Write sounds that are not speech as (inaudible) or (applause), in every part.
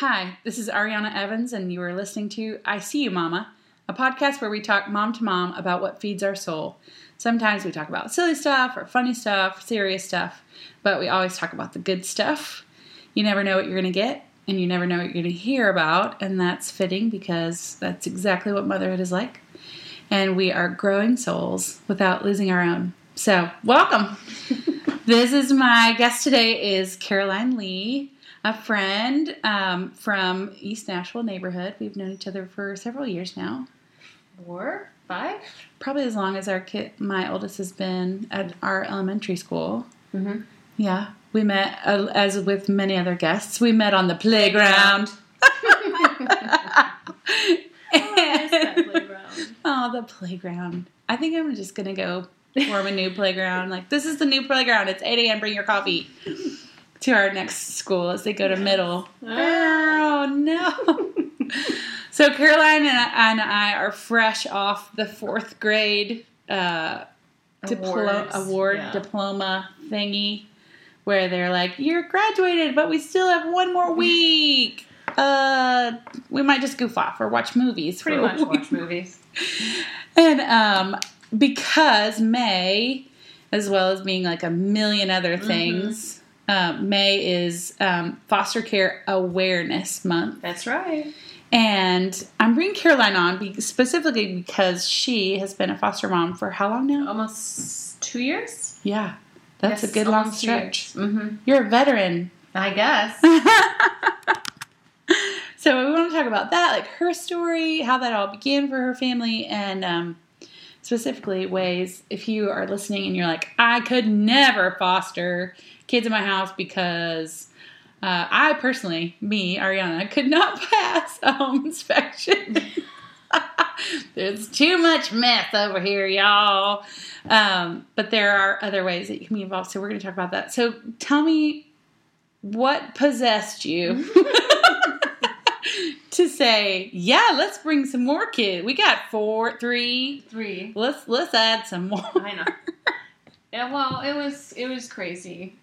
Hi, this is Ariana Evans, and you are listening to I See You Mama, a podcast where we talk mom to mom about what feeds our soul. Sometimes we talk about silly stuff or funny stuff, serious stuff, but we always talk about the good stuff. You never know what you're going to get, and you never know what you're going to hear about, and that's fitting because that's exactly what motherhood is like. And we are growing souls without losing our own. So, welcome. (laughs) this is my guest today is Caroline Lee a friend um, from East Nashville neighborhood. We've known each other for several years now. Four, five, probably as long as our kid, my oldest, has been at our elementary school. Mm-hmm. Yeah, we met uh, as with many other guests. We met on the playground. (laughs) oh, (laughs) playground. oh, the playground. I think I'm just gonna go form a new playground. Like this is the new playground. It's 8 a.m. Bring your coffee to our next school as they go to middle. Oh no. (laughs) so Caroline and I, and I, are fresh off the fourth grade uh, diplo- award yeah. diploma thingy, where they're like, "You're graduated, but we still have one more (laughs) week." Uh, we might just goof off or watch movies. Pretty much watch movies. (laughs) and um, because May, as well as being like a million other mm-hmm. things. Mm-hmm uh, May is um, Foster Care Awareness Month. That's right. And I'm bringing Caroline on specifically because she has been a foster mom for how long now? Almost two years. Yeah, that's yes, a good long stretch. Mm-hmm. You're a veteran. I guess. (laughs) so we want to talk about that, like her story, how that all began for her family, and um, specifically ways if you are listening and you're like, I could never foster kids in my house because uh, I personally, me, Ariana, could not (laughs) pass a home inspection. (laughs) There's too much mess over here, y'all. Um, but there are other ways that you can be involved. So we're going to talk about that. So tell me what possessed you (laughs) to say, yeah, let's bring some more kids. We got four, three, three. Let's let's add some more. I know. Yeah, well, it was it was crazy.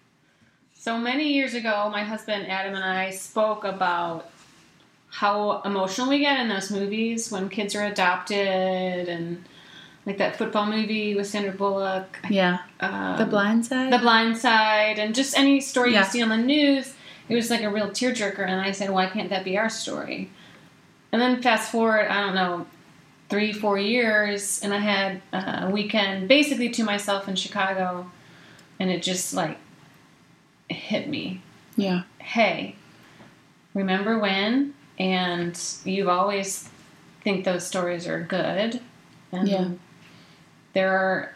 So many years ago, my husband Adam and I spoke about how emotional we get in those movies when kids are adopted and like that football movie with Sandra Bullock. Yeah. Um, the Blind Side? The Blind Side. And just any story yeah. you see on the news. It was like a real tearjerker. And I said, why can't that be our story? And then fast forward, I don't know, three, four years, and I had a weekend basically to myself in Chicago. And it just like hit me. Yeah. Hey, remember when? And you always think those stories are good. And yeah. there are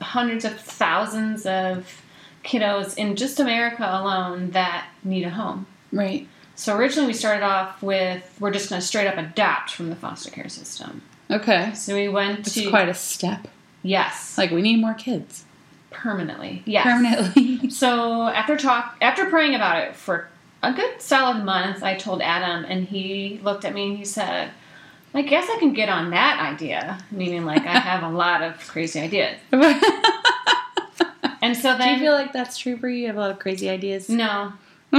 hundreds of thousands of kiddos in just America alone that need a home. Right. So originally we started off with we're just going to straight up adopt from the foster care system. Okay. So we went That's to quite a step. Yes. Like we need more kids. Permanently. Yes. Permanently. (laughs) so after talk after praying about it for a good solid month, I told Adam and he looked at me and he said, I guess I can get on that idea. Meaning like I have a (laughs) lot of crazy ideas. (laughs) and so then Do you feel like that's true for you? You have a lot of crazy ideas? No. or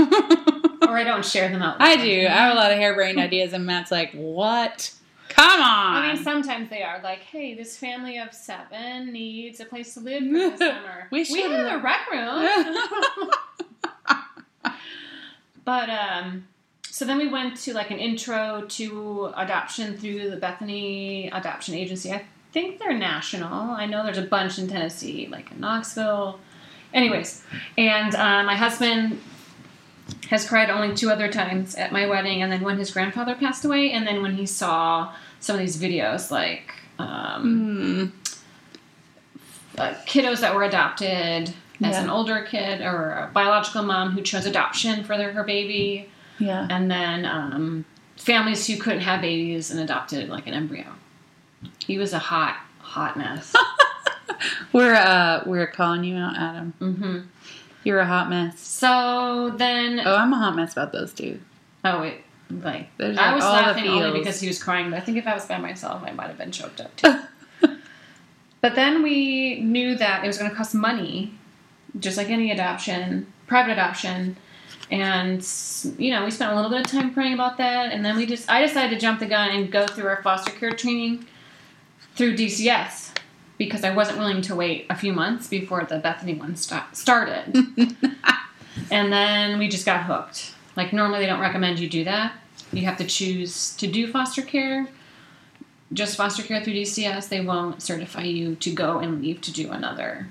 I don't share them out. I do. I have a lot of harebrained ideas and Matt's like, What? Come on. I mean, sometimes they are like, "Hey, this family of seven needs a place to live for the (laughs) summer. we, we have a rec room." (laughs) but um, so then we went to like an intro to adoption through the Bethany Adoption Agency. I think they're national. I know there's a bunch in Tennessee, like in Knoxville. Anyways, and uh, my husband has cried only two other times at my wedding, and then when his grandfather passed away, and then when he saw some of these videos, like um, mm. uh, kiddos that were adopted yeah. as an older kid, or a biological mom who chose adoption for their, her baby. Yeah. And then um, families who couldn't have babies and adopted like an embryo. He was a hot, hot mess. (laughs) we're uh, we're calling you out, Adam. Mm-hmm. You're a hot mess. So then, oh, I'm a hot mess about those two. Oh wait, like, like I was laughing only because he was crying, but I think if I was by myself, I might have been choked up too. (laughs) but then we knew that it was going to cost money, just like any adoption, private adoption, And you know, we spent a little bit of time praying about that, and then we just I decided to jump the gun and go through our foster care training through DCS because I wasn't willing to wait a few months before the Bethany one sta- started. (laughs) and then we just got hooked. Like normally they don't recommend you do that. You have to choose to do foster care. Just foster care through DCS, they won't certify you to go and leave to do another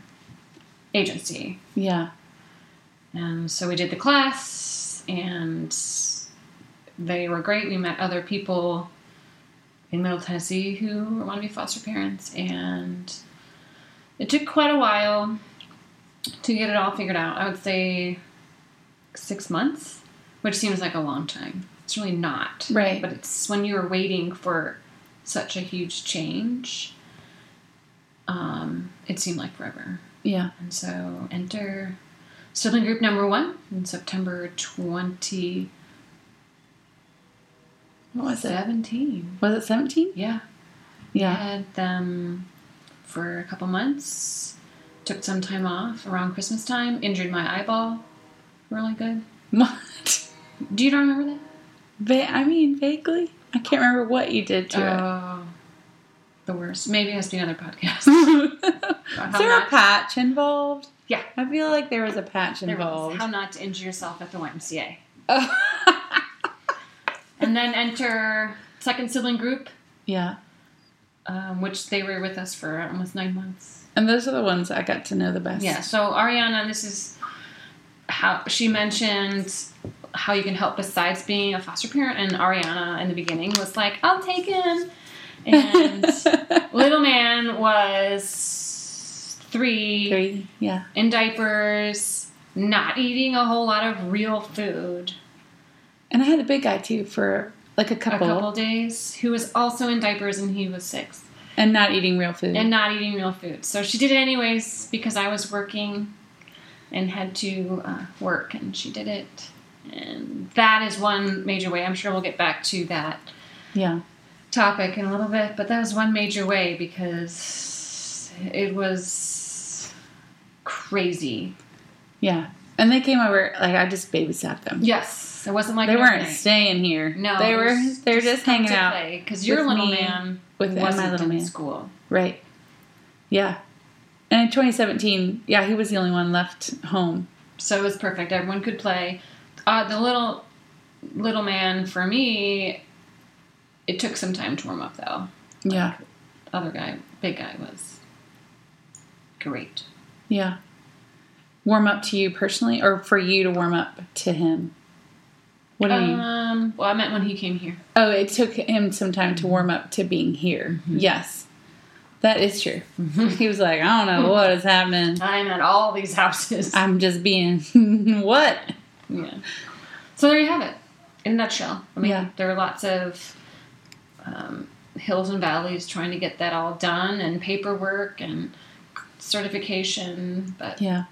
agency. Yeah. And so we did the class, and they were great. We met other people in Middle Tennessee who want to be foster parents, and it took quite a while to get it all figured out. I would say six months, which seems like a long time. It's really not. Right. But it's when you're waiting for such a huge change, um, it seemed like forever. Yeah. And so enter sibling group number one in September 2017. What was it? 17. Was it 17? Yeah. Yeah. I Had them for a couple months. Took some time off around Christmas time. Injured my eyeball. Really good. (laughs) What? Do you not remember that? Va- I mean, vaguely. I can't remember what you did to Oh, the worst. Maybe it has to be another podcast. (laughs) it. Is there a patch involved? Yeah. I feel like there was a patch There was. involved. How not to injure yourself at the YMCA. (laughs) And then enter second sibling group, yeah. um, which they were with us for almost nine months. And those are the ones I got to know the best. Yeah. So Ariana, this is how she mentioned how you can help besides being a foster parent. And Ariana in the beginning was like, "I'll take him," and (laughs) little man was three, Three. Yeah. in diapers, not eating a whole lot of real food. And I had a big guy too for like a couple, A couple days, who was also in diapers, and he was six. and not eating real food. and not eating real food. So she did it anyways because I was working and had to uh, work, and she did it. And that is one major way. I'm sure we'll get back to that yeah. topic in a little bit, but that was one major way because it was crazy. Yeah. And they came over like I just babysat them. Yes, it wasn't like They weren't overnight. staying here. No, They were they're just, hanging out. because your little me, man with and my wasn't little in man. school. Right. Yeah. And in 2017, yeah, he was the only one left home. so it was perfect. Everyone could play. Uh, the little little man for me, it took some time to warm up though. Yeah. Other guy, big guy, was great. Yeah. Warm up to you personally or for you to warm up to him? What do you mean? Um, well, I meant when he came here. Oh, it took him some time to warm up to being here. Yes. That is true. He was like, I don't know what is happening. I'm at all these houses. I'm just being (laughs) what? Yeah. So there you have it, in a nutshell. I mean, Yeah. there are lots of um, hills and valleys trying to get that all done, and paperwork and certification. But Yeah.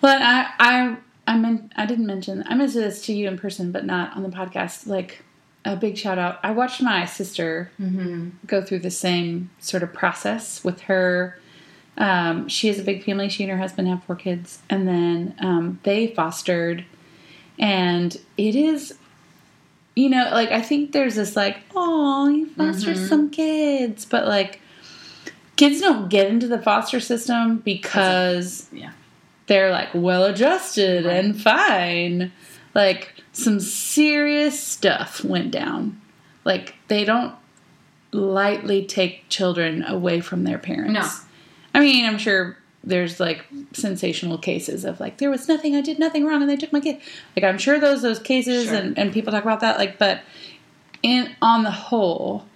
Well, I I I meant I didn't mention I mentioned this to you in person, but not on the podcast. Like a big shout out. I watched my sister mm-hmm. go through the same sort of process with her. Um, she has a big family. She and her husband have four kids, and then um, they fostered. And it is, you know, like I think there's this like, oh, you foster Mhm. some kids, but like kids don't get into the foster system because yeah. they're like well adjusted Right. and fine. Like some serious stuff went down. Like they don't lightly take children away from their parents. No. I mean, I'm sure there's like sensational cases of like there was nothing I did nothing wrong and they took my kid. Like I'm sure those those cases Sure. and, and people talk about that like but in on the whole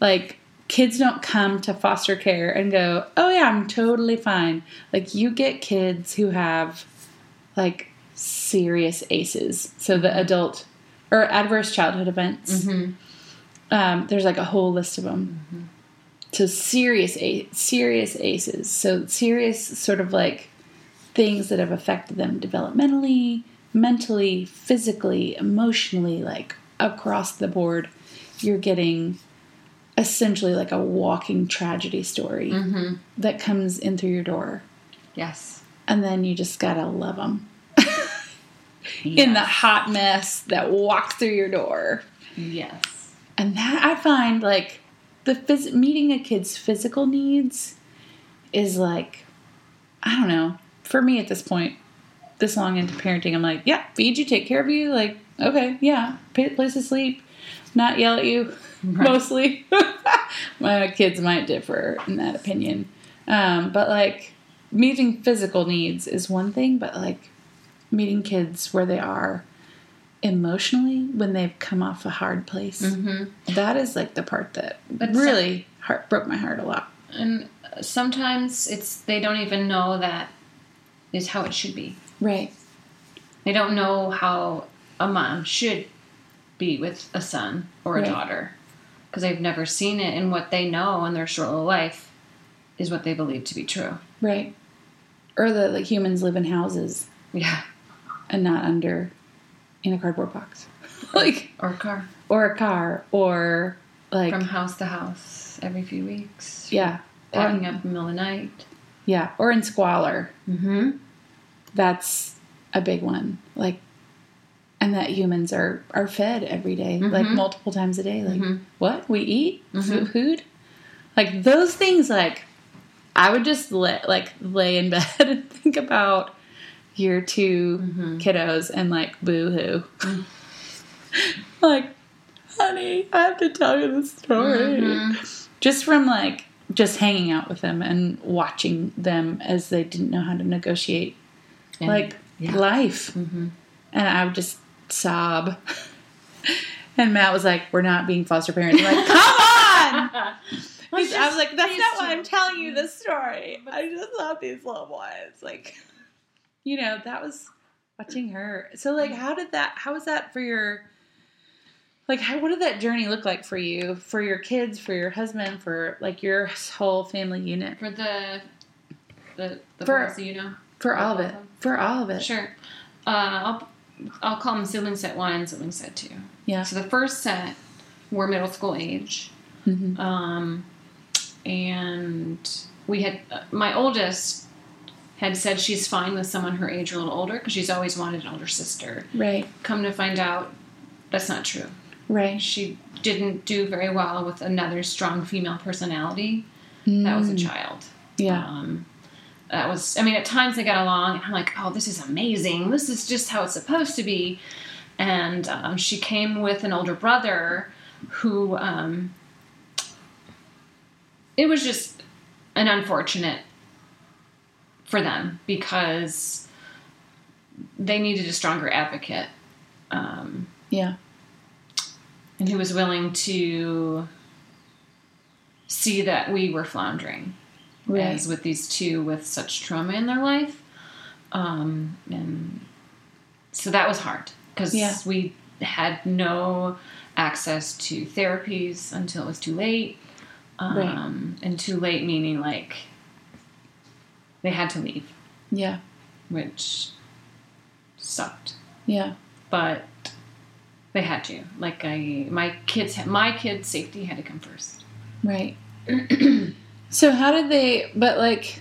like kids don't come to foster care and go, "Oh yeah, I'm totally fine." Like you get kids who have like serious ACEs. So the adult or adverse childhood events. Mm-hmm. Um, there's like a whole list of them. So serious, a- serious ACEs. So serious, sort of like things that have affected them developmentally, mentally, physically, emotionally, like across the board. You're getting essentially like a walking tragedy story Mm-hmm. that comes in through your door, Yes. and then you just gotta love them. (laughs) in the hot mess that walks through your door. Yes. And that I find like the phys- meeting a kid's physical needs is like I don't know. For me at this point, this long into parenting, I'm like, yeah, feed you, take care of you. Like, okay, yeah, place to sleep, not yell at you, Right. mostly. (laughs) My kids might differ in that opinion, um, but like meeting physical needs is one thing, but like meeting kids where they are emotionally when they've come off a hard place. Mm-hmm. That is like the part that But really heart broke my heart a lot. And sometimes it's they don't even know that is how it should be. Right. They don't know how a mom should be with a son or a Right. daughter because they've never seen it, and what they know in their short little life is what they believe to be true. Right. Or that like humans live in houses Yeah, and not under in a cardboard box. (laughs) like or a car or a car or like from house to house every few weeks. yeah. Or, packing up in the middle of the night. yeah. Or in squalor. Mm-hmm. That's a big one. Like and that humans are are fed every day, like Mhm. multiple times a day. Like Mhm. what? We eat Mhm. food? Like those things like I would just let like lay in (laughs) bed and think about year 2 Mhm. kiddos and like boo hoo. Mm. (laughs) like, honey, I have to tell you the story. Mhm. Just from like just hanging out with them and watching them as they didn't know how to negotiate And- like yeah. life. Mhm. And I would just sob. (laughs) And Matt was like, "We're not being foster parents." I'm like, "Come on!" (laughs) I was like, "That's not why. I'm telling you this story. I just love these little boys." Like, you know, that was watching her. So, like, how did that? How was that for your? Like, how? What did that journey look like for you, for your kids, for your husband, for like your whole family unit, for the the the For- boys you know. for all of it, them? for all of it? Sure. Uh, I'll I'll call them sibling set one and sibling set two. Yeah. So the first set were middle school age, mm-hmm. um, and we had uh, my oldest had said she's fine with someone her age or a little older because she's always wanted an older sister. Right. Come to find out, that's not true. Right. She didn't do very well with another strong female personality. That was a Mm. child. Yeah. Um, that was, I mean, at times they got along, and I'm like, oh, this is amazing. This is just how it's supposed to be. And um, she came with an older brother who, um, it was just an unfortunate for them because they needed a stronger advocate. Um, Yeah. and who was willing to see that we were floundering Right. as with these two with such trauma in their life um, and so that was hard because Yeah. we had no access to therapies until it was too late um, Right. and too late meaning like they had to leave Yeah. which sucked Yeah. but they had to. Like I, my kids, my kids' safety had to come first. Right. (clears throat) so how did they but like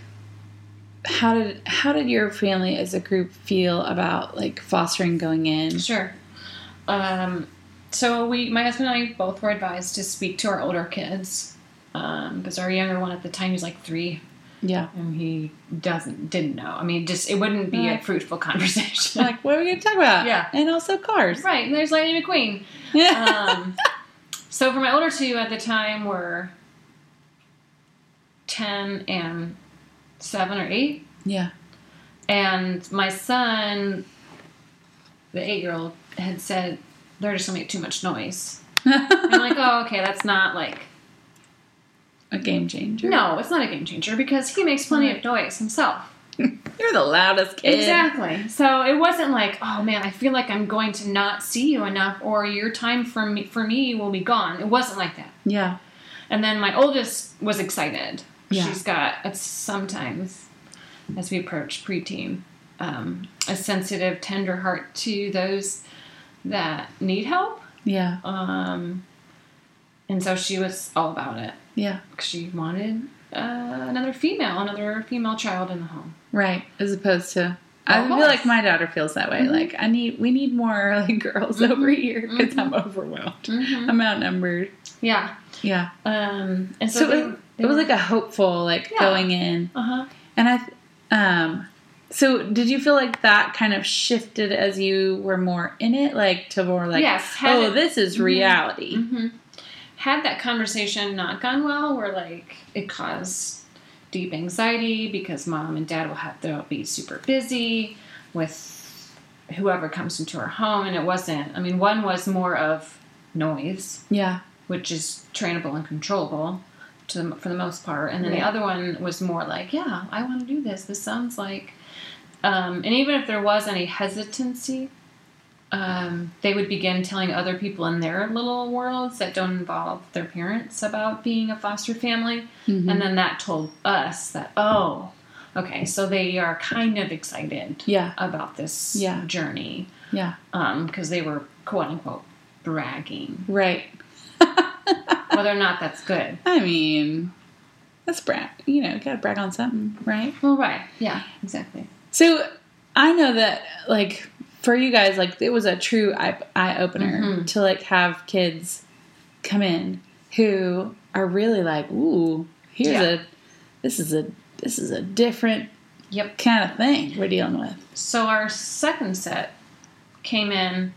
how did how did your family as a group feel about like fostering going in? Sure. Um, so we, my husband and I, both were advised to speak to our older kids because our younger one at the time was like three, Yeah. and he doesn't didn't know. I mean, just it wouldn't be a fruitful (laughs) conversation. like what are we gonna talk about? Yeah. And also cars. right. And there's Lightning McQueen. Yeah. (laughs) um, so for my older two at the time were 10 and 7 or 8 yeah. and my son the 8 year old had said they're just gonna make too much noise (laughs) i'm like oh okay that's not like a game changer. no it's not a game changer because he makes plenty of noise himself (laughs) You're the loudest kid. exactly so it wasn't like oh man i feel like i'm going to not see you enough or your time for me for me will be gone it wasn't like that Yeah. And then my oldest was excited. Yeah. She's got sometimes as we approach preteen, um, a sensitive, tender heart to those that need help. Yeah. Um, and so she was all about it. Yeah. She wanted uh, another female, another female child in the home. Right. As opposed to I feel like my daughter feels that way. Mhm. Like I need, we need more (laughs) like girls Mhm. over here because Mhm. I'm overwhelmed. Mhm. I'm outnumbered. Yeah. Yeah. Um, and so, So, they, it, it was like a hopeful like Yeah. going in, uh huh. and I, um, so did you feel like that kind of shifted as you were more in it, like to more like, Yes, oh, it- this is Mhm. reality. Had that conversation not gone well, where like it caused deep anxiety because mom and dad will have they'll be super busy with whoever comes into our home, and it wasn't. I mean, one was more of noise, Yeah. which is trainable and controllable to the, for the most part, and then the other one was more like, yeah, I want to do this. This sounds like, um, and even if there was any hesitancy, um, they would begin telling other people in their little worlds that don't involve their parents about being a foster family, Mhm. and then that told us that oh, okay, so they are kind of excited yeah. about this Yeah. journey Yeah. because they were quote unquote bragging, Right. (laughs) whether or not that's good. I mean, that's brag. You know, gotta brag on something, right? Well, right, yeah, exactly. So I know that, like, for you guys, like, it was a true eye, eye opener Mhm. to like have kids come in who are really like, ooh, here's Yeah. a, this is a, this is a different Yep. kind of thing we're dealing with. So our second set came in,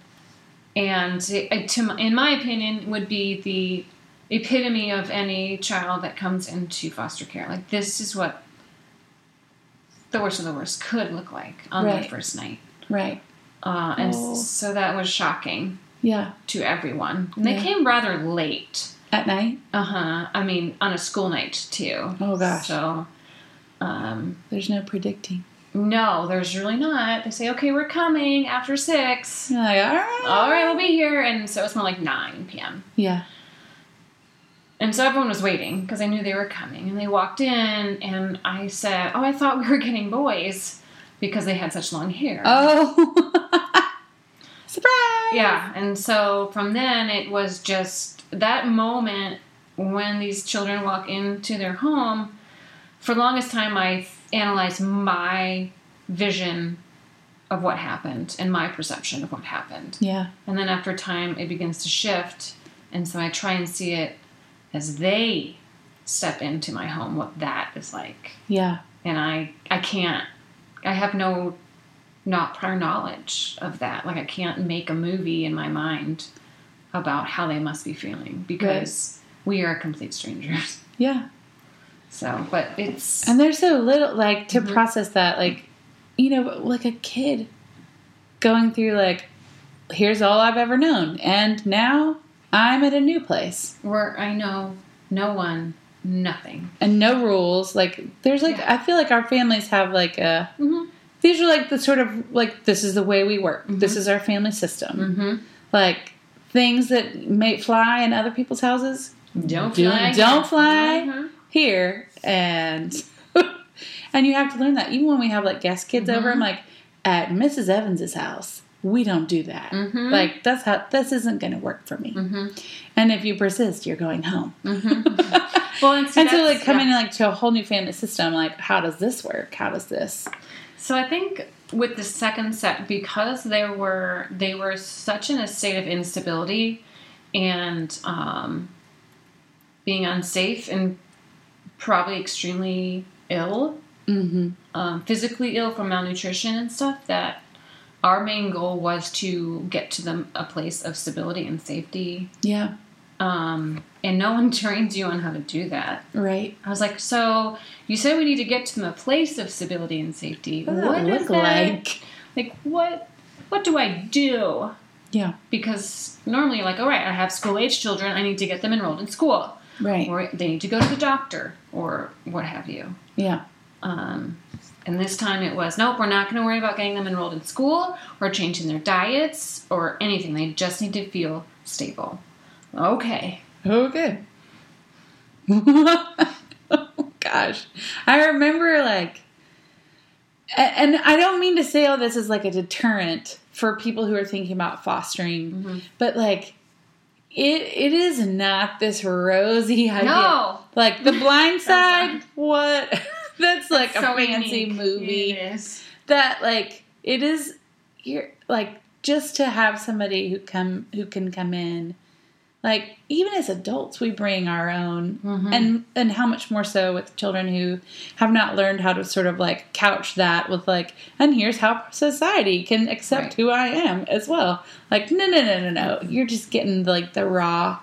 and it, to, in my opinion, would be the epitome of any child that comes into foster care. Like this is what the worst of the worst could look like on Right. their first night, Right. Uh, and Oh. so that was shocking Yeah. to everyone. And they Yeah. came rather late. At night, Uh huh. I mean, on a school night too. Oh, gosh. So. Um, there's no predicting. no, there's really not. They say, okay, we're coming after six. You're like, all right. All right, we'll be here. And so it's more like 9 p.m. Yeah. And so everyone was waiting because I knew they were coming. And they walked in, and I said, Oh, I thought we were getting boys because they had such long hair. Oh. (laughs) Surprise. Yeah. And so from then, it was just that moment when these children walk into their home. For the longest time, I analyzed my vision of what happened and my perception of what happened. Yeah. And then after time, it begins to shift. And so I try and see it as they step into my home, what that is like. Yeah. And I, I can't, I have no, not prior knowledge of that. Like I can't make a movie in my mind about how they must be feeling because we are complete strangers. Yeah. So, but it's, And there's so little, like, to Mhm. process that, like, you know, like a kid going through, like, here's all I've ever known. And now I'm at a new place where I know no one, nothing. and no rules. Like, there's, like, Yeah. I feel like our families have, like, a, Mm-hmm. these are, like, the sort of, like, this is the way we work. This is our family system. Mm-hmm. Like, things that may fly in other people's houses Don't Do- fly. don't fly. Mhm. here and (laughs) and you have to learn that even when we have like guest kids over i'm like at mrs evans's house we don't do that Mhm. like that's how this isn't going to work for me Mm-hmm. and if you persist you're going home Mm-hmm. (laughs) Well, and, see, and so like coming yeah. in like to a whole new family system like how does this work how does this So I think with the second set, because they were they were such in a state of instability and um, being unsafe and probably extremely ill, mm-hmm um, physically ill from malnutrition and stuff, that our main goal was to get to them a place of stability and safety. yeah Um, and no one (laughs) trains you on how to do that. right I was like, so you said we need to get to them a place of stability and safety. what What does look that like like? What what do I do? yeah Because normally, you're like, all right, I have school age children. I need to get them enrolled in school, right or they need to go to the doctor, or what have you. yeah Um, and this time it was, nope, we're not going to worry about getting them enrolled in school or changing their diets or anything. They just need to feel stable. Okay. Okay. oh (laughs) gosh. I remember like and I don't mean to say all this is like a deterrent for people who are thinking about fostering, Mhm. but like it it is not this rosy idea. No. Like the blind (laughs) side, what? (laughs) That's like So a fancy unique. movie that like it is you're like just to have somebody who come who can come in like even as adults we bring our own Mhm. and and how much more so with children who have not learned how to sort of like couch that with like and here's how society can accept Right. who i am as well like no no no no no you're just getting like the raw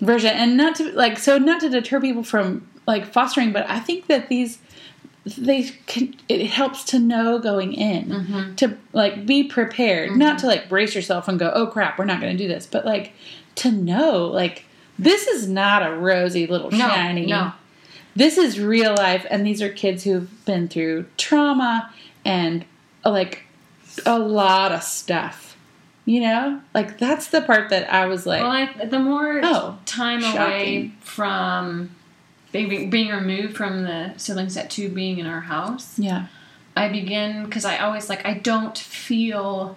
version and not to like so not to deter people from like fostering but i think that these they can it helps to know going in Mhm. to like be prepared. Not to like brace yourself and go oh crap we're not going to do this but like to know like this is not a rosy little No, shiny. no. this is real life and these are kids who've been through trauma and like a lot of stuff you know? Like that's the part that i was like Well, I, the more Oh, time away from being, being removed from the siblings at two being in our house, yeah I begin because I always like I don't feel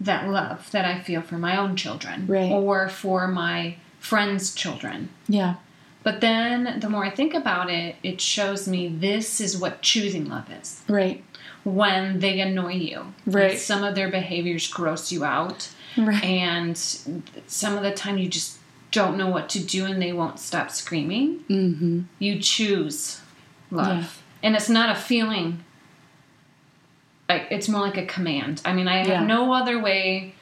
that love that I feel for my own children Right. or for my friends' children. yeah But then the more I think about it, it shows me this is what choosing love is. right When they annoy you, Right. Some of their behaviors gross you out, right and some of the time you just don't know what to do and they won't stop screaming. mm-hmm You choose love, Yeah. and it's not a feeling. It's more like a command. I mean, I have Yeah. no other way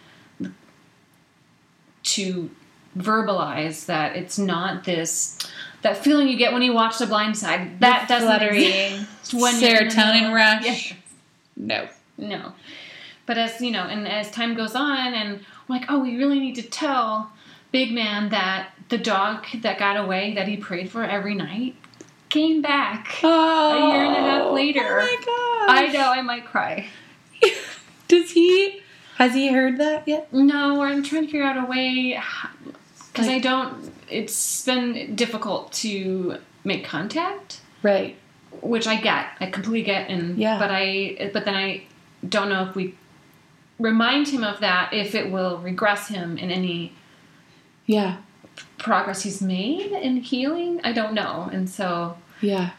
to verbalize that it's not this that feeling you get when you watch The Blind Side. That The doesn't exist when you're in the serotonin rush. Yes. no No. But as you know, and as time goes on, and I'm like, oh, we really need to tell Big Man that the dog that got away, that he prayed for every night, came back. Oh, year and a half oh. later. Oh my I know I might cry. (laughs) Does he? Has he heard that yet? No, I'm trying to figure out a way because Like- I don't. It's been difficult to make contact, Right. which I get. I completely get, and Yeah. But I, but then I don't know if we remind him of that if it will regress him in any Yeah. progress he's made in healing. I don't know, and so Yeah.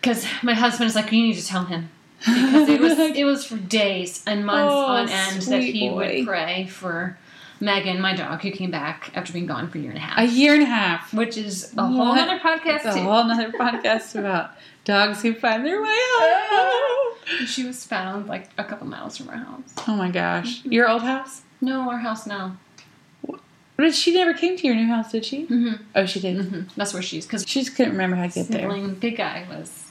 because my husband is like, you need to tell him because it was (laughs) it was for days and months Oh, on end that he boy. would pray for Megan, my dog, who came back after being gone for a year and a half, a year and a half. which is a whole What? other podcast a whole nother podcast about dogs who find their way home. (laughs) She was found like a couple miles from our house. Oh my gosh. Your old house? No, our house now. But she never came to your new house, did she? Mm-hmm. Oh, she did. hmm That's where she's because She just couldn't remember how to get there. big guy was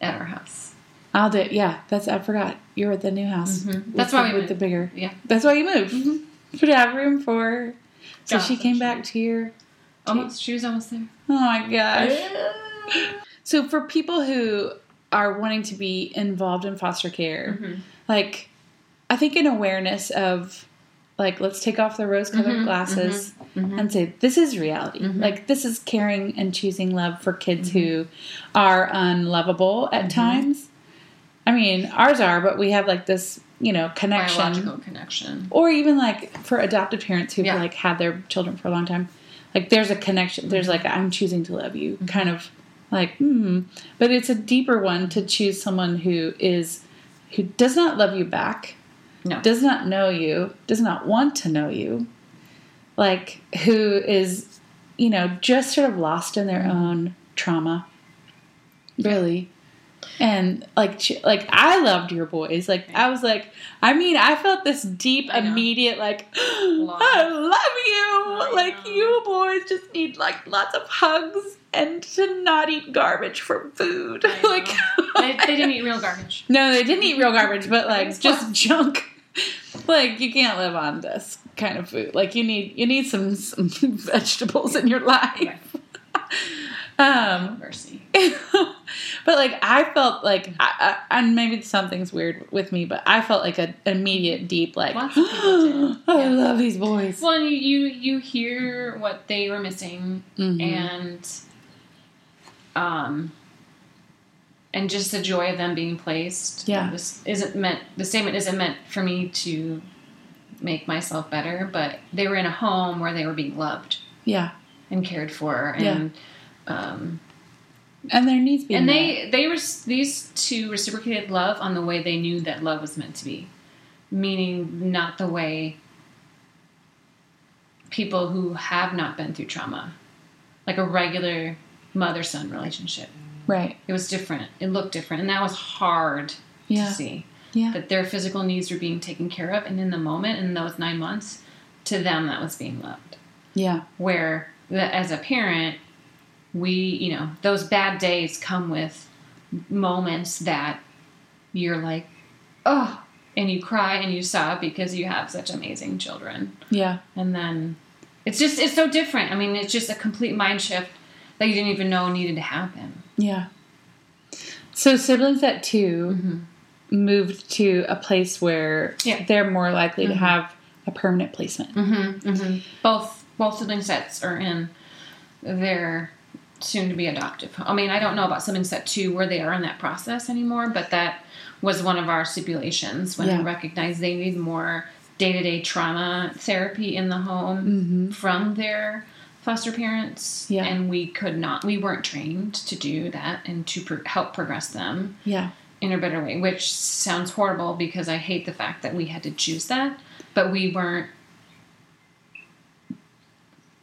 at our house. I'll do it. Yeah, that's I forgot. You're at the new house. Mhm. with That's the, why we with moved. the bigger. Yeah. That's why you moved Mhm. to have room for. her. So Yeah, she came back to your. Almost, she was almost there. Oh my gosh. So for people who are wanting to be involved in foster care, Mhm. like I think an awareness of like let's take off the rose colored Mhm, glasses mhm. and say this is reality. Mhm. Like this is caring and choosing love for kids who are unlovable at Mhm. times. I mean, ours are, but we have like this, you know, connection Biological connection. or even like for adopted parents who've Yeah. like had their children for a long time like there's a connection there's like i'm choosing to love you Mm-hmm. kind of like hmm but it's a deeper one to choose someone who is who does not love you back No. does not know you does not want to know you like who is you know just sort of lost in their own trauma really and like like I loved your boys. Like I was like, I mean, I felt this deep, immediate like, (gasps) Love. I love you. I like know. you boys just need like lots of hugs and to not eat garbage for food. (laughs) Like they, they didn't eat real (laughs) garbage. no, they didn't eat real garbage, but like just junk. (laughs) like you can't live on this kind of food. Like you need you need some, some (laughs) vegetables in your life. (laughs) um, Mercy. but like I felt like, I, I, and maybe something's weird with me, but I felt like an immediate, deep, like Lots of people did. (gasps) I Yeah. love these boys. Well, you, you you hear what they were missing, Mhm. and um, and just the joy of them being placed. Yeah. this isn't meant. The statement isn't meant for me to make myself better, but they were in a home where they were being loved yeah, and cared for, Yeah. and um, and there needs to be and more. they they were these two reciprocated love on the way they knew that love was meant to be meaning not the way people who have not been through trauma like a regular mother son relationship right. It was different. It looked different. And that was hard yeah. to see. Yeah. That their physical needs were being taken care of. And in the moment in those nine months to them that was being loved. Yeah. Where the, as a parent we you know those bad days come with moments that you're like oh and you cry and you sob because you have such amazing children. Yeah. And then it's just it's so different. I mean it's just a complete mind shift that you didn't even know needed to happen yeah so siblings at 2 moved to a place where Yeah. they're more likely to Mhm. have a permanent placement mm-hmm, mm-hmm. both both sibling sets are in their soon to be adoptive i mean i don't know about sibling set two where they are in that process anymore but that was one of our stipulations when Yeah. we recognized they need more day-to-day trauma therapy in the home mm-hmm. from their foster parents Yeah. and we could not we weren't trained to do that and to pro- help progress them yeah in a better way, which sounds horrible because I hate the fact that we had to choose that, but we weren't.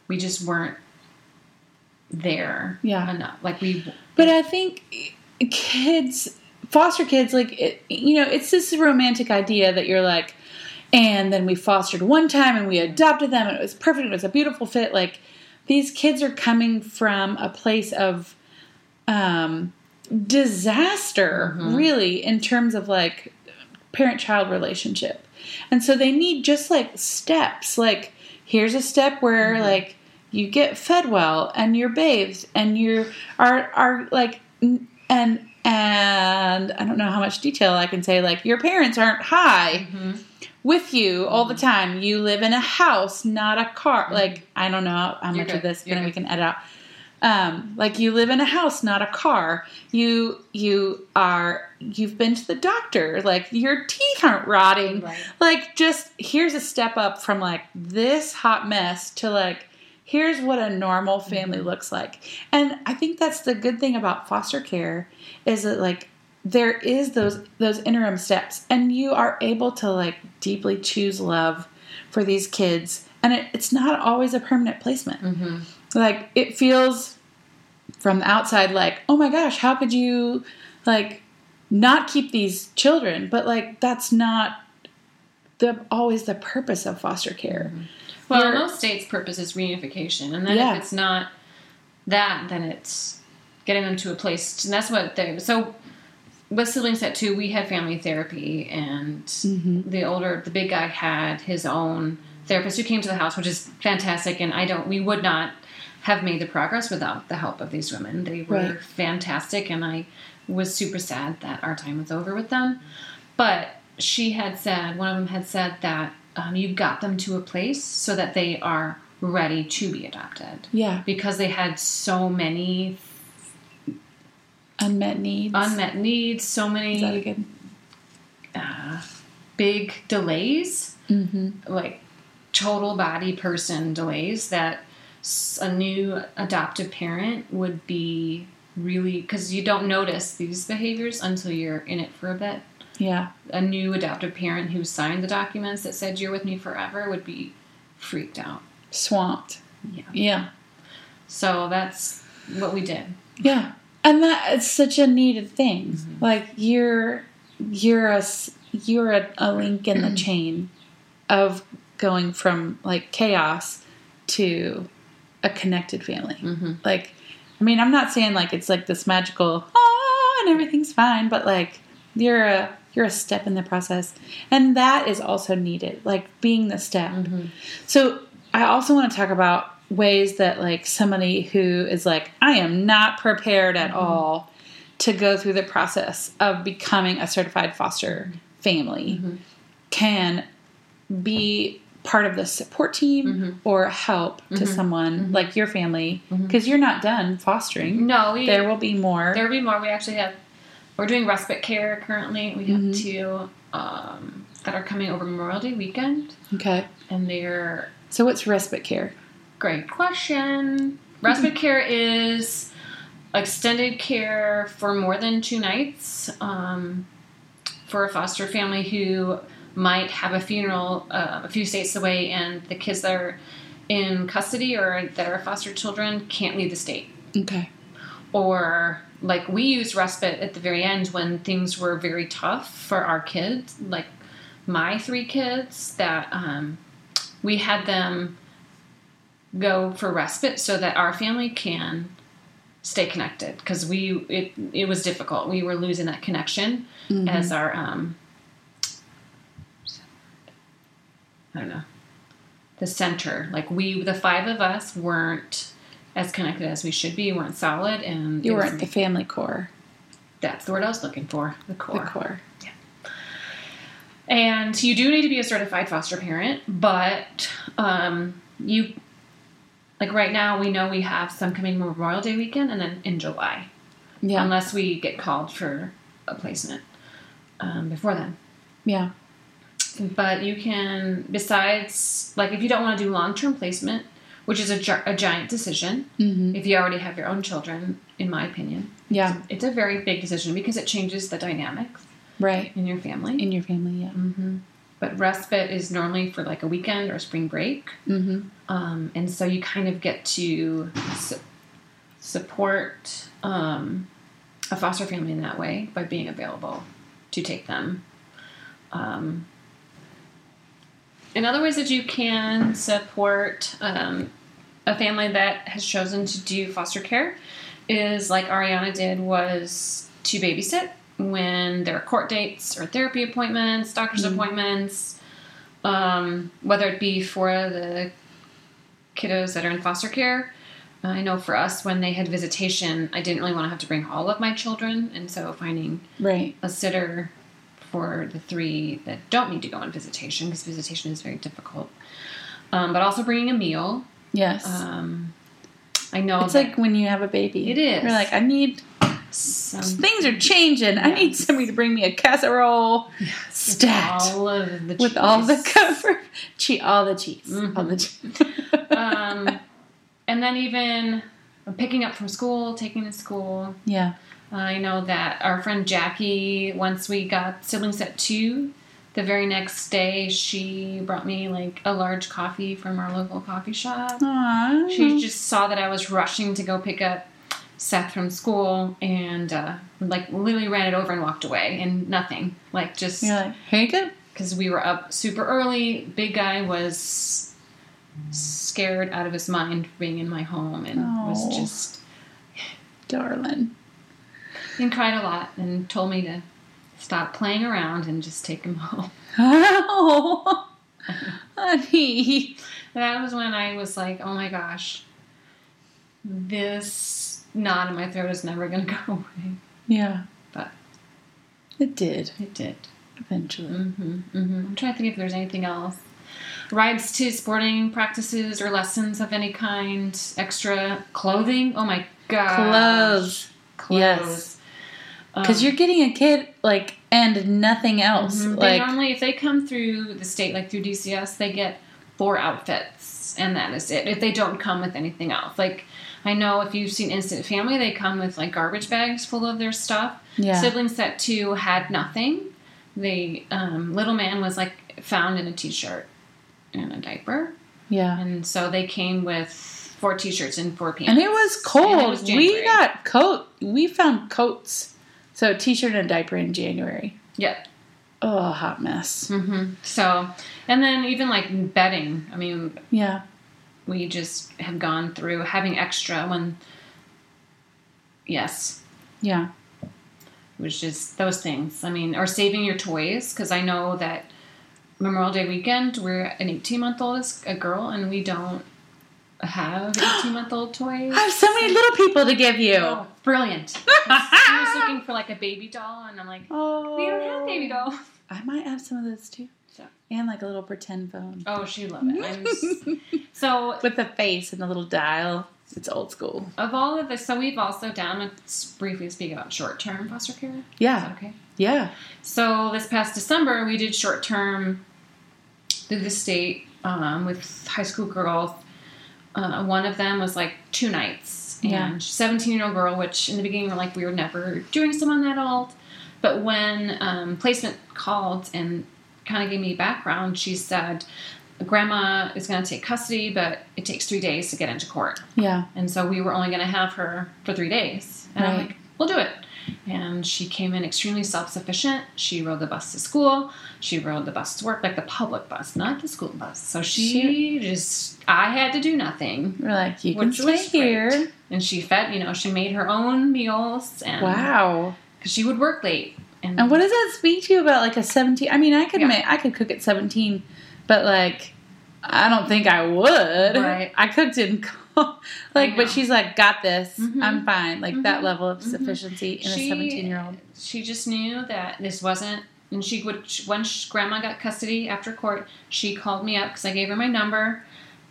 We just weren't there. Yeah. enough. Like we. But I think kids, foster kids, like, it, you know, it's this romantic idea that you're like, and then we fostered one time and we adopted them and it was perfect. It was a beautiful fit. Like, these kids are coming from a place of um, disaster, mm-hmm. really, in terms of like parent child relationship. And so they need just like steps. Like, here's a step where mm-hmm. like you get fed well and you're bathed and you are are like and and I don't know how much detail I can say like your parents aren't high mm-hmm. With you all the time. You live in a house, not a car. Like I don't know how much of this then we can edit out. Um, like you live in a house, not a car. You you are you've been to the doctor. Like your teeth aren't rotting. Right. Like just here's a step up from like this hot mess to like here's what a normal family looks like. And I think that's the good thing about foster care is that like there is those those interim steps and you are able to like deeply choose love for these kids and it, it's not always a permanent placement Mm-hmm. like it feels from the outside like oh my gosh how could you like not keep these children but like that's not the always the purpose of foster care Well, You're- most states' purpose is reunification, and then Yeah. if it's not that, then it's getting them to a place. And that's what they. So with siblings at two, we had family therapy, and Mm-hmm. the older, the big guy had his own therapist who came to the house, which is fantastic. And I don't, we would not have made the progress without the help of these women. They were Right. fantastic, and I was super sad that our time was over with them. But she had said, one of them had said that um, you got them to a place so that they are ready to be adopted yeah because they had so many unmet needs unmet needs, so is that a many good uh, big delays, mm-hmm. like total body person delays that a new adoptive parent would be really because you don't notice these behaviors until you're in it for a bit. yeah A new adoptive parent who signed the documents that said you're with me forever would be freaked out. swamped Yeah. yeah So that's what we did. Yeah, and that it's such a needed thing. Mm-hmm. Like you're you're a you're a, a link in the mm-hmm. chain of going from like chaos to a connected family. Mm-hmm. Like, I mean, I'm not saying like it's like this magical oh and everything's fine, but like you're a you're a step in the process, and that is also needed. Like being the step. Mm-hmm. So I also want to talk about ways that like somebody who is like I am not prepared at mm-hmm. all to go through the process of becoming a certified foster family mm-hmm. can be part of the support team mm-hmm. or help to someone like your family because you're not done fostering. No, we There will be more. There will be more. We actually have. We're doing respite care currently. We have Mm-hmm. two um, that are coming over Memorial Day weekend, okay. and they're So what's respite care? Great question. Respite care is extended care for more than two nights um, for a foster family who might have a funeral uh, a few states away and the kids that are in custody or that are foster children can't leave the state Okay. or like we used respite at the very end when things were very tough for our kids like my three kids that um, we had them go for respite so that our family can stay connected because we it, it was difficult we were losing that connection as our um i don't know the center like we the five of us weren't as connected as we should be weren't solid and You weren't the family core. that's the word i was looking for the core. The core core. and you do need to be a certified foster parent but um you like right now we know we have some coming memorial day weekend and then in july Yeah. unless we get called for a placement um, before then. yeah. But you can, besides, like if you don't want to do long term placement, which is a, gi- a giant decision, Mm-hmm. if you already have your own children, in my opinion, Yeah. it's a very big decision because it changes the dynamics Right. in your family. In your family. Yeah. hmm But respite is normally for like a weekend or spring break. Mm-hmm. Um, and so you kind of get to su- support um, a foster family in that way by being available to take them. Um, in other ways that you can support um, a family that has chosen to do foster care is like Ariana did was to babysit when there are court dates or therapy appointments, doctor's appointments, um, whether it be for the kiddos that are in foster care. I know for us, when they had visitation, I didn't really want to have to bring all of my children, and so finding Right. a sitter for the three that don't need to go on visitation because visitation is very difficult. Um, but also bringing a meal. Yes. Um, I know it's like when you have a baby. It is. You're like, I need things are changing. I need somebody to bring me a casserole stacked all of the with all the cheese. cover, cheese, all the cheese, Mhm. all the cheese. (laughs) um, and then even picking up from school, taking to school. yeah. I know that our friend Jackie, once we got siblings at two, the very next day she brought me like a large coffee from our local coffee shop. Aww. She just saw that I was rushing to go pick up Seth from school and uh, like literally ran it over and walked away and nothing. Like just You're like, here you go. because we were up super early. Big guy was scared out of his mind being in my home and was Oh. just Darling. and cried a lot and told me to stop playing around and just take him (laughs) home. Oh, (laughs) honey. That was when I was like, oh my gosh, this knot in my throat is never going to go away. Yeah. But It did, it did. eventually. hmm hmm I'm trying to think if there's anything else. Rides to sporting practices or lessons of any kind, extra clothing. Oh my god. Clothes. Clothes. Yes. Because Um, you're getting a kid, like, and nothing else. Mhm. They Like, normally, if they come through the state, like through DCS, they get four outfits, and that is it. If they don't come with anything else, like I know if you've seen Instant Family, they come with like garbage bags full of their stuff. yeah. Siblings set two had nothing. The um, little man was like found in a t-shirt and a diaper, yeah. and so they came with four t-shirts and four pants. And it was cold. It was we got coat. We found coats. So a t-shirt and a diaper in January. yeah. Oh, hot mess. Mm-hmm. So, and then even like bedding. I mean, Yeah. We just have gone through having extra when yes Yeah. it was just those things i mean or saving your toys because i know that memorial day weekend we're an 18 month old is a girl and we don't have (gasps) 18 month old toys I have so many little people to give you. Oh, brilliant (laughs) i was looking for like a baby doll and i'm like Oh. we don't have baby oh. dolls I might have some of those too. So- And like a little pretend phone. oh she'd love it (laughs) so With the face and the little dial. It's old school. of all of this so we've also down let's briefly speak about short-term foster care Is Yeah. that okay Yeah. So this past December, we did short term through the state um, with high school girls. Uh, one of them was like two nights, and Yeah. 17 year old girl, which in the beginning we're like, we were never doing someone that old. But when um, placement called and kind of gave me background, she said, Grandma is going to take custody, but it takes three days to get into court. Yeah. And so we were only going to have her for three days. And I'm Right. like, we'll do it. And she came in extremely self sufficient. She rode the bus to school. She rode the bus to work, like the public bus, not the school bus. So she just, I had to do nothing. We're like, you can stay here. And she fed, you know, she made her own meals. And Wow. Because she would work late. And, And what does that speak to you about like a 17? I mean, I could Yeah. make, I could cook at 17, but like, I don't think I would. Right. (laughs) I cooked in, like, but she's like, got this. Mhm. I'm fine. Like that Mhm. level of Mhm. sufficiency in She- a 17 year old. she just knew that this wasn't and she would when she, grandma got custody after court she called me up because i gave her my number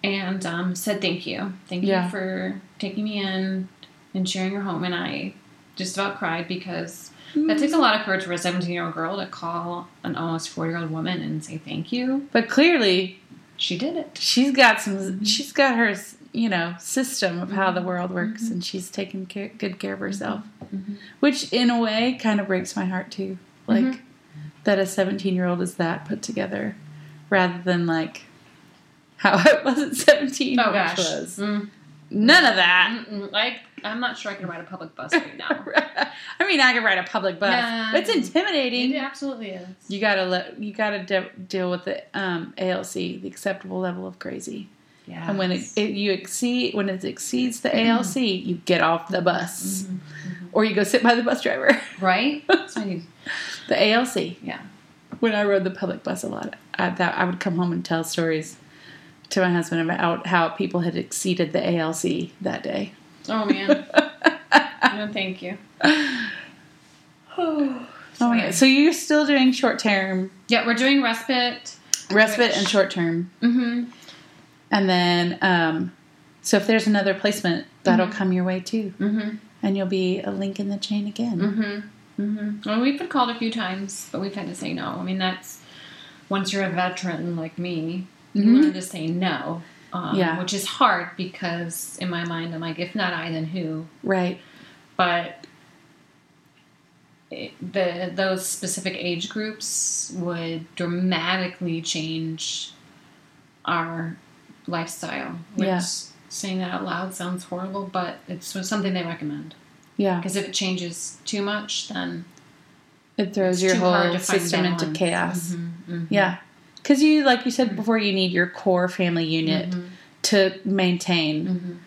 and um, said thank you thank Yeah. you for taking me in and sharing your home and i just about cried because that takes a lot of courage for a 17 year old girl to call an almost 4 year old woman and say thank you But clearly, she did it she's got some, Mm-hmm. she's got her, you know, system of how the world works Mhm. and she's taking care, good care of herself. Mhm. Which, in a way, kind of breaks my heart too. Like, Mhm. that a 17 year old is that put together rather than like how (laughs) I was at 17, oh gosh was Mm, none of that. mm-mm. I, i'm not sure i can ride a public bus right now (laughs) I mean, I can ride a public bus, Yeah. it's intimidating. it absolutely is You gotta let you gotta de- deal with the um, ALC, the acceptable level of crazy, yeah and when it, it you exceed when it exceeds the ALC, you get off the bus, Mhm. or you go sit by the bus driver. right so I need, The ALC. yeah when I rode the public bus a lot, I thought I would come home and tell stories to my husband about how people had exceeded the ALC that day. Oh man. (laughs) no, thank you. (sighs) Oh my god! So you're still doing short term Yeah, we're doing respite. respite Which- and short term, Mm-hmm. and then um, so if there's another placement, that'll Mhm. come your way too, Mm-hmm. and you'll be a link in the chain again. Mm-hmm. Mm-hmm. Well, we've been called a few times, but we've had to say no. I mean, that's once you're a veteran like me, you Mhm. learn to say no. Um, Yeah. Which is hard because in my mind, I'm like, if not I, then who? Right? But it, the those specific age groups would dramatically change our lifestyle. Which Yeah. saying that out loud sounds horrible, but it's something they recommend. Yeah. Because if it changes too much, then It throws your whole system into chaos. Mhm, mhm. Yeah. Because you, like you said before, you need your core family unit Mhm, to maintain. mhm.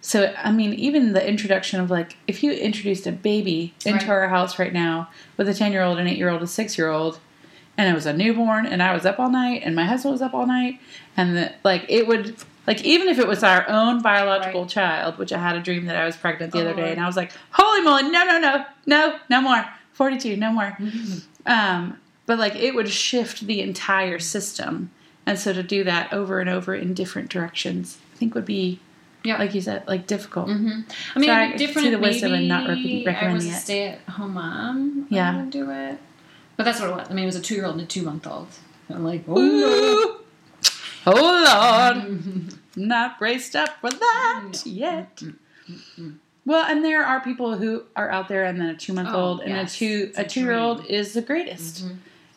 So, I mean, even the introduction of like, if you introduced a baby into Right. our house right now with a 10 year old, an 8 year old, a 6 year old, and it was a newborn, and I was up all night, and my husband was up all night, and the, like, it would, like, even if it was our own biological Right. child, which I had a dream that I was pregnant the Oh, other day, Lord. and I was like, holy moly, no, no, no, no, no more. 42, no more. Mhm. Um, but like it would shift the entire system. And so to do that over and over in different directions, I think would be, Yeah. like you said, like difficult. Mhm. I mean, So I different. see the wisdom in not rec- maybe I was a stay-at-home mom. Yeah. I would do it. But that's what it was. I mean, it was a two-year-old and a two-month-old. I'm like, oh Ooh. Oh Lord, no. not braced up for that No. yet. Mm-hmm. Mm-hmm. Well, and there are people who are out there, and then a two month old Oh, and yes. a two a a two year old is the greatest.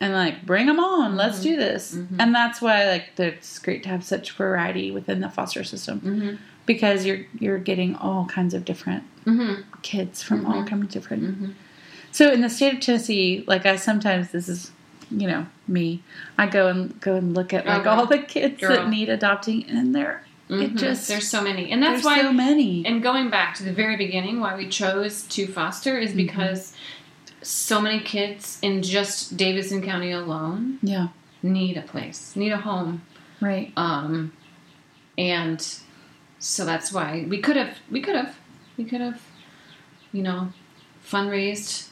And like, bring them on, let's do this. Mhm. And that's why like it's great to have such variety within the foster system Mhm. because you're you're getting all kinds of different Mhm. kids from all Mhm. kinds of different. So in the state of Tennessee, like I sometimes this is you know me, I go and go and look at like Okay. all the kids Girl. that need adopting, and there it just there's so many, and that's why. so many. and going back to the very beginning, why we chose to foster is Mm-hmm. because so many kids in just Davidson County alone yeah, need a place, need a home. right. Um, and so that's why we could have, we could have, we could have, you know, fundraised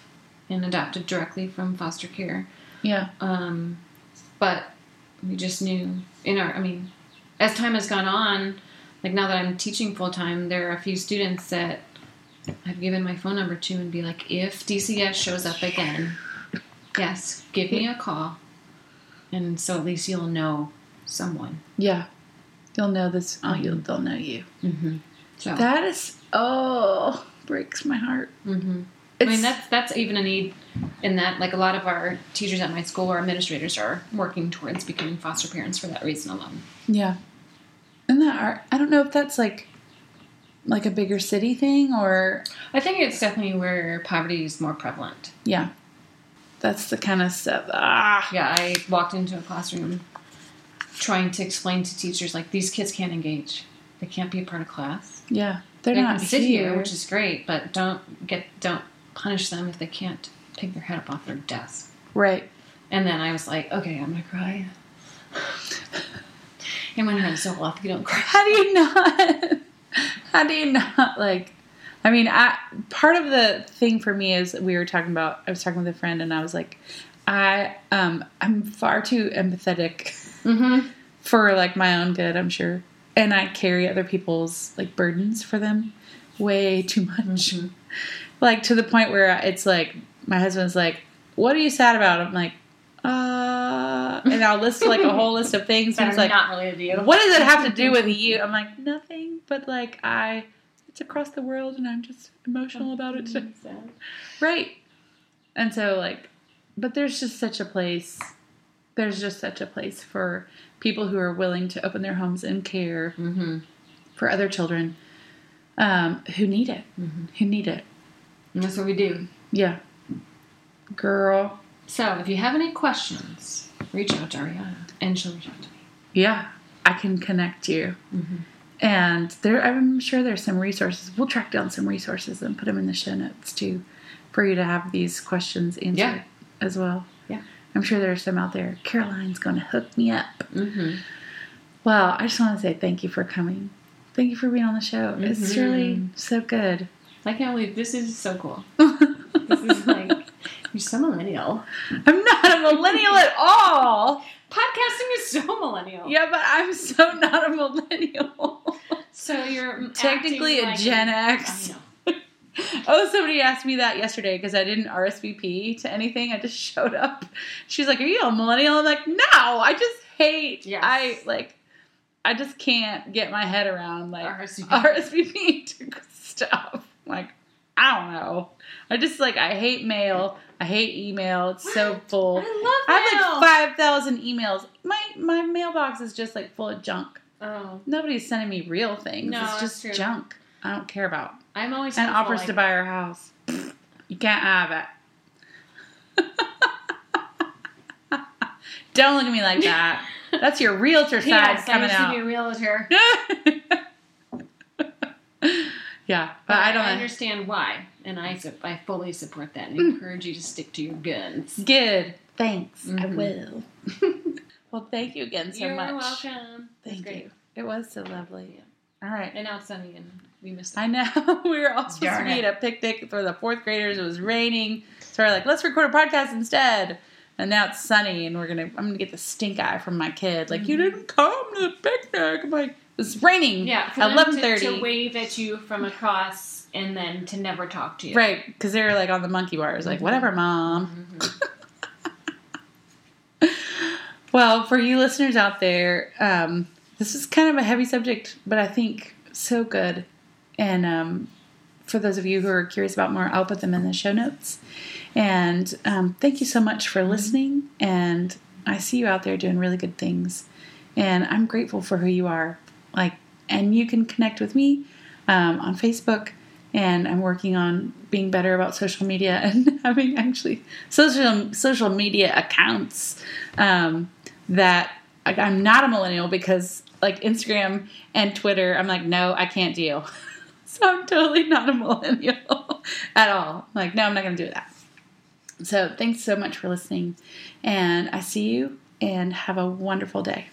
and adopted directly from foster care. Yeah, Um, but we just knew in our, I mean, as time has gone on, like now that I'm teaching full time, there are a few students that I've given my phone number to and be like, if DCS shows up again, yes, give me a call. And so at least you'll know someone. yeah. You'll know this. Oh, you'll they'll know you. Mm-hmm. So That is oh breaks my heart. hmm I mean that's that's even a need in that like a lot of our teachers at my school or administrators are working towards becoming foster parents for that reason alone. yeah. And that are, I don't know if that's like like a bigger city thing or I think it's definitely where poverty is more prevalent. yeah. That's the kind of stuff. Ah, Yeah, I walked into a classroom trying to explain to teachers like these kids can't engage. They can't be a part of class. yeah. They're they not can sit here. here, which is great, but don't get don't punish them if they can't pick their head up off their desk. right. And then I was like, okay, I'm gonna cry. and when you're so off, you don't cry. How do you not? (laughs) How do you not like? I mean, I part of the thing for me is we were talking about. I was talking with a friend, and I was like, I um I'm far too empathetic Mm-hmm. for like my own good. I'm sure, and I carry other people's like burdens for them way too much. Mm-hmm. Like to the point where it's like my husband's like, "What are you sad about?" I'm like, "Uh," and I'll list like a whole list of things. And are like, not related to you. what does it have to do with you? I'm like, nothing, but like I, it's across the world and I'm just emotional about it. too. Right. And so like, but there's just such a place, there's just such a place for people who are willing to open their homes and care Mm-hmm. for other children um, who need it, Mhm. who need it. And that's what we do. Yeah. Girl. So if you have any questions, reach out to Ariana, and she'll reach out to me. Yeah. I can connect you. Mm-hmm. And there, I'm sure there's some resources. We'll track down some resources and put them in the show notes too, for you to have these questions answered Yeah. as well. Yeah. I'm sure there's some out there. Caroline's going to hook me up. Mm-hmm. Well, I just want to say thank you for coming. Thank you for being on the show. It's Mhm. really so good. I can't believe this is so cool. (laughs) This is like you're so millennial. I'm not a millennial at all. Podcasting is so millennial. Yeah, but I'm so not a millennial. So you're Technically a like- Gen X. (laughs) Oh, somebody asked me that yesterday because I didn't RSVP to anything. I just (laughs) showed up. She's like, "Are you a millennial?" I'm like, "No, I just hate. Yes. I like. I just can't get my head around like RSVP. RSVP (laughs) to stuff. Like, I don't know. I just like I hate mail. I hate email. It's so full. I love I have like five thousand emails. My my mailbox is just like full of junk. Oh, Nobody's sending me real things. No, it's just true. junk. I don't care about I'm always and offers like, to buy our house. (laughs) You can't have it. (laughs) Don't look at me like that. (laughs) That's your realtor side Yes, I coming used to out. be a realtor. Yeah, but But I don't I understand why, and I su- I fully support that and encourage you to stick to your guns. Good. Thanks. I Mhm. will. (laughs) well, thank you again so much. You're much. welcome. That's Thank great. you. It was so lovely. Yeah. All right. And now it's sunny, and we missed it. I know (laughs) we were all supposed Darn to be it. at a picnic for the fourth graders. It was raining, so we're like, let's record a podcast instead. And now it's sunny, and we're gonna. I'm gonna get the stink eye from my kid. Like, you Mhm. didn't come to the picnic. I'm like, it's raining. Yeah, for at to, to wave at you from across and then to never talk to you. Right, because they were like on the monkey bars, like, whatever, mom. Mhm. (laughs) Well, for you listeners out there, um, this is kind of a heavy subject, but I think so good. And um, for those of you who are curious about more, I'll put them in the show notes. And um, thank you so much for listening. And I see you out there doing really good things. And I'm grateful for who you are. Like, and you can connect with me um, on Facebook. And I'm working on being better about social media (laughs) and having actually social social media accounts um, that like, I'm not a millennial because like Instagram and Twitter, I'm like, no, I can't deal. (laughs) so I'm totally not a millennial (laughs) at all. Like, no, I'm not going to do that. So thanks so much for listening. And I see you and have a wonderful day.